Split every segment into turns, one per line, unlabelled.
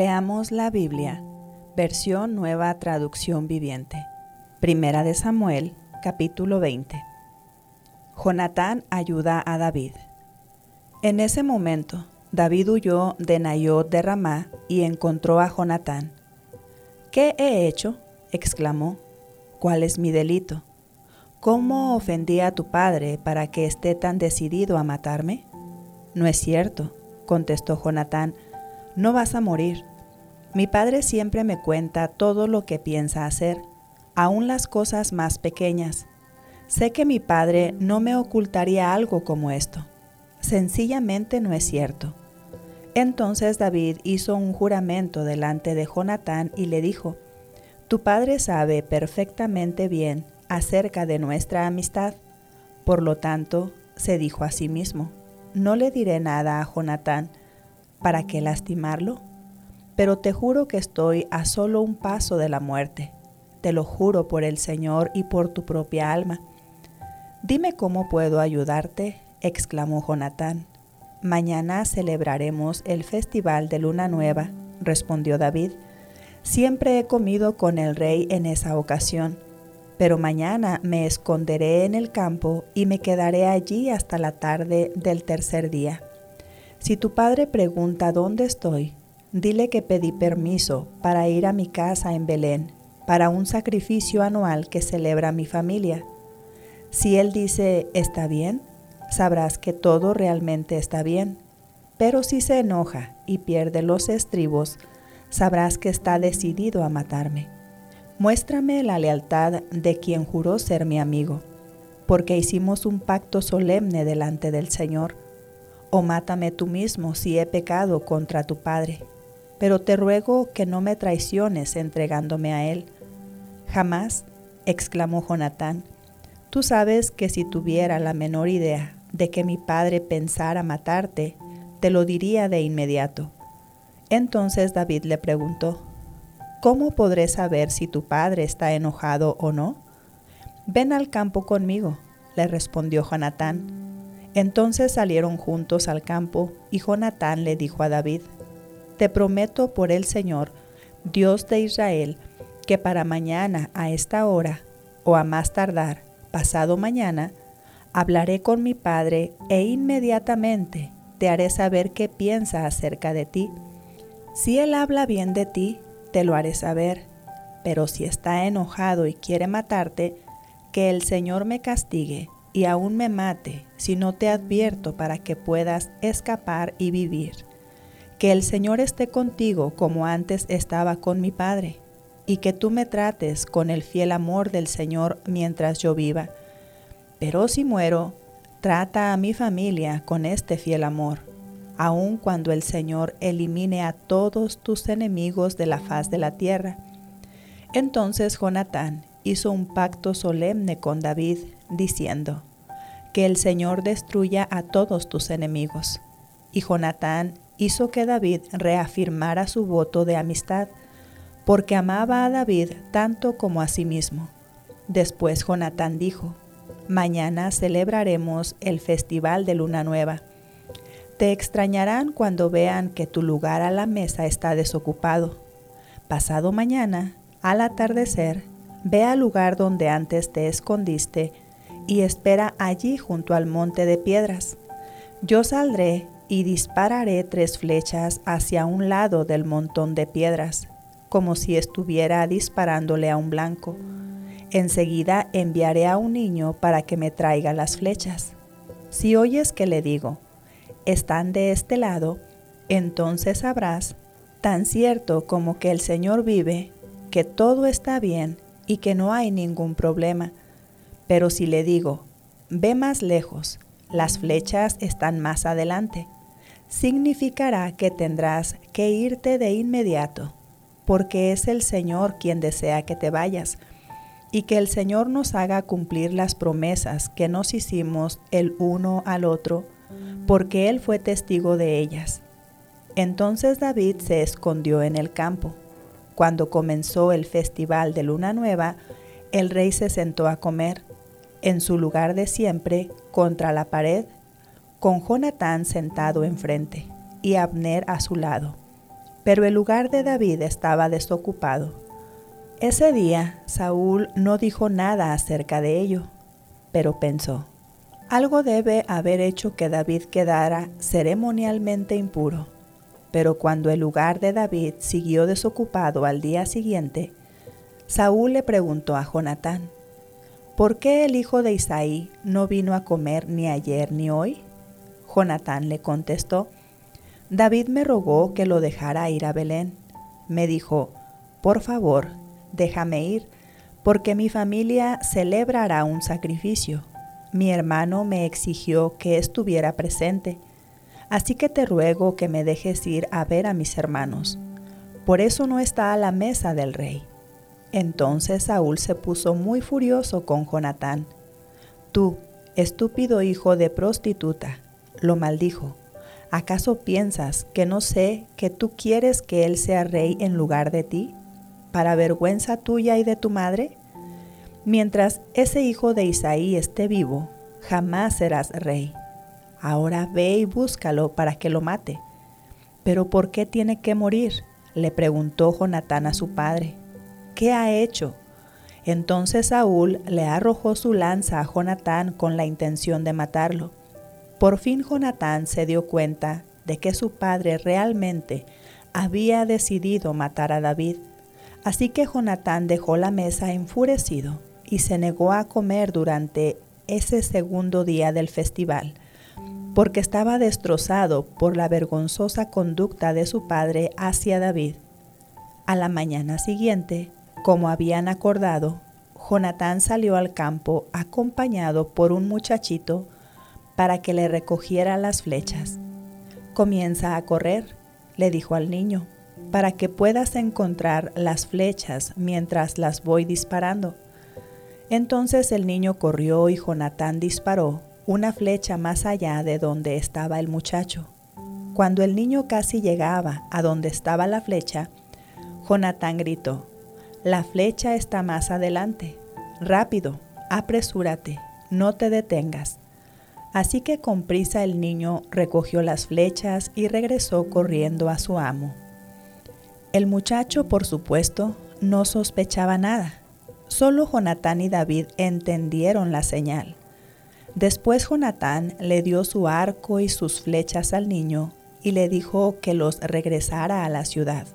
Leamos la Biblia, versión nueva traducción viviente. Primera de Samuel, capítulo 20. Jonatán ayuda a David. En ese momento, David huyó de Nayot de Ramá y encontró a Jonatán. ¿Qué he hecho? exclamó. ¿Cuál es mi delito? ¿Cómo ofendí a tu padre para que esté tan decidido a matarme? No es cierto, contestó Jonatán no vas a morir. Mi padre siempre me cuenta todo lo que piensa hacer, aun las cosas más pequeñas. Sé que mi padre no me ocultaría algo como esto. Sencillamente no es cierto. Entonces David hizo un juramento delante de Jonatán y le dijo, Tu padre sabe perfectamente bien acerca de nuestra amistad. Por lo tanto, se dijo a sí mismo, No le diré nada a Jonatán, ¿para qué lastimarlo? Pero te juro que estoy a solo un paso de la muerte. Te lo juro por el Señor y por tu propia alma. Dime cómo puedo ayudarte, exclamó Jonatán. Mañana celebraremos el festival de Luna Nueva, respondió David. Siempre he comido con el rey en esa ocasión, pero mañana me esconderé en el campo y me quedaré allí hasta la tarde del tercer día. Si tu padre pregunta dónde estoy, dile que pedí permiso para ir a mi casa en Belén, para un sacrificio anual que celebra mi familia. Si él dice, está bien, sabrás que todo realmente está bien. Pero si se enoja y pierde los estribos, sabrás que está decidido a matarme. Muéstrame la lealtad de quien juró ser mi amigo, porque hicimos un pacto solemne delante del Señor o mátame tú mismo si he pecado contra tu Padre. Pero te ruego que no me traiciones entregándome a él. Jamás, exclamó Jonatán, tú sabes que si tuviera la menor idea de que mi padre pensara matarte, te lo diría de inmediato. Entonces David le preguntó, ¿Cómo podré saber si tu padre está enojado o no? Ven al campo conmigo, le respondió Jonatán entonces salieron juntos al campo y Jonatán le dijo a David, Te prometo por el Señor, Dios de Israel, que para mañana a esta hora, o a más tardar, pasado mañana, hablaré con mi padre e inmediatamente te haré saber qué piensa acerca de ti. Si él habla bien de ti, te lo haré saber, pero si está enojado y quiere matarte, que el Señor me castigue y aún me mate si no te advierto para que puedas escapar y vivir. Que el Señor esté contigo como antes estaba con mi Padre, y que tú me trates con el fiel amor del Señor mientras yo viva. Pero si muero, trata a mi familia con este fiel amor, aun cuando el Señor elimine a todos tus enemigos de la faz de la tierra. Entonces Jonatán hizo un pacto solemne con David, diciendo, que el Señor destruya a todos tus enemigos. Y Jonatán hizo que David reafirmara su voto de amistad, porque amaba a David tanto como a sí mismo. Después Jonatán dijo, Mañana celebraremos el festival de Luna Nueva. Te extrañarán cuando vean que tu lugar a la mesa está desocupado. Pasado mañana, al atardecer, ve al lugar donde antes te escondiste y espera allí junto al monte de piedras. Yo saldré y dispararé tres flechas hacia un lado del montón de piedras, como si estuviera disparándole a un blanco. Enseguida enviaré a un niño para que me traiga las flechas. Si oyes que le digo, están de este lado, entonces sabrás, tan cierto como que el Señor vive, que todo está bien y que no hay ningún problema. Pero si le digo, ve más lejos, las flechas están más adelante, significará que tendrás que irte de inmediato, porque es el Señor quien desea que te vayas, y que el Señor nos haga cumplir las promesas que nos hicimos el uno al otro, porque Él fue testigo de ellas. Entonces David se escondió en el campo. Cuando comenzó el festival de Luna Nueva, el rey se sentó a comer, en su lugar de siempre, contra la pared, con Jonatán sentado enfrente y Abner a su lado. Pero el lugar de David estaba desocupado. Ese día Saúl no dijo nada acerca de ello, pero pensó, algo debe haber hecho que David quedara ceremonialmente impuro. Pero cuando el lugar de David siguió desocupado al día siguiente, Saúl le preguntó a Jonatán, ¿por qué el hijo de Isaí no vino a comer ni ayer ni hoy? Jonatán le contestó, David me rogó que lo dejara ir a Belén. Me dijo, por favor, déjame ir, porque mi familia celebrará un sacrificio. Mi hermano me exigió que estuviera presente, así que te ruego que me dejes ir a ver a mis hermanos. Por eso no está a la mesa del rey. Entonces Saúl se puso muy furioso con Jonatán. Tú, estúpido hijo de prostituta, lo maldijo. ¿Acaso piensas que no sé que tú quieres que él sea rey en lugar de ti, para vergüenza tuya y de tu madre? Mientras ese hijo de Isaí esté vivo, jamás serás rey. Ahora ve y búscalo para que lo mate. ¿Pero por qué tiene que morir? le preguntó Jonatán a su padre. ¿Qué ha hecho? Entonces Saúl le arrojó su lanza a Jonatán con la intención de matarlo. Por fin Jonatán se dio cuenta de que su padre realmente había decidido matar a David. Así que Jonatán dejó la mesa enfurecido y se negó a comer durante ese segundo día del festival, porque estaba destrozado por la vergonzosa conducta de su padre hacia David. A la mañana siguiente, como habían acordado, Jonatán salió al campo acompañado por un muchachito para que le recogiera las flechas. Comienza a correr, le dijo al niño, para que puedas encontrar las flechas mientras las voy disparando. Entonces el niño corrió y Jonatán disparó una flecha más allá de donde estaba el muchacho. Cuando el niño casi llegaba a donde estaba la flecha, Jonatán gritó, La flecha está más adelante. Rápido, apresúrate, no te detengas. Así que con prisa el niño recogió las flechas y regresó corriendo a su amo. El muchacho, por supuesto, no sospechaba nada. Solo Jonatán y David entendieron la señal. Después Jonatán le dio su arco y sus flechas al niño y le dijo que los regresara a la ciudad.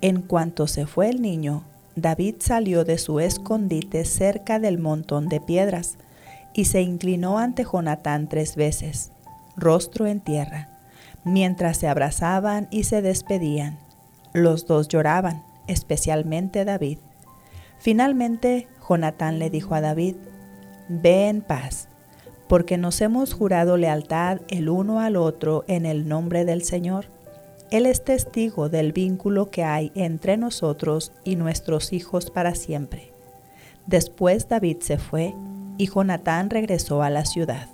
En cuanto se fue el niño, David salió de su escondite cerca del montón de piedras y se inclinó ante Jonatán tres veces, rostro en tierra, mientras se abrazaban y se despedían. Los dos lloraban, especialmente David. Finalmente, Jonatán le dijo a David, Ve en paz, porque nos hemos jurado lealtad el uno al otro en el nombre del Señor. Él es testigo del vínculo que hay entre nosotros y nuestros hijos para siempre. Después David se fue y Jonatán regresó a la ciudad.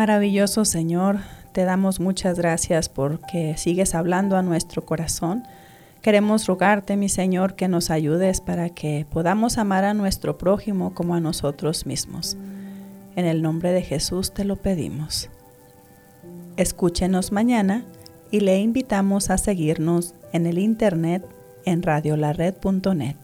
Maravilloso Señor, te damos muchas gracias porque sigues hablando a nuestro corazón. Queremos rogarte, mi Señor, que nos ayudes para que podamos amar a nuestro prójimo como a nosotros mismos. En el nombre de Jesús te lo pedimos. Escúchenos mañana y le invitamos a seguirnos en el internet en radiolared.net.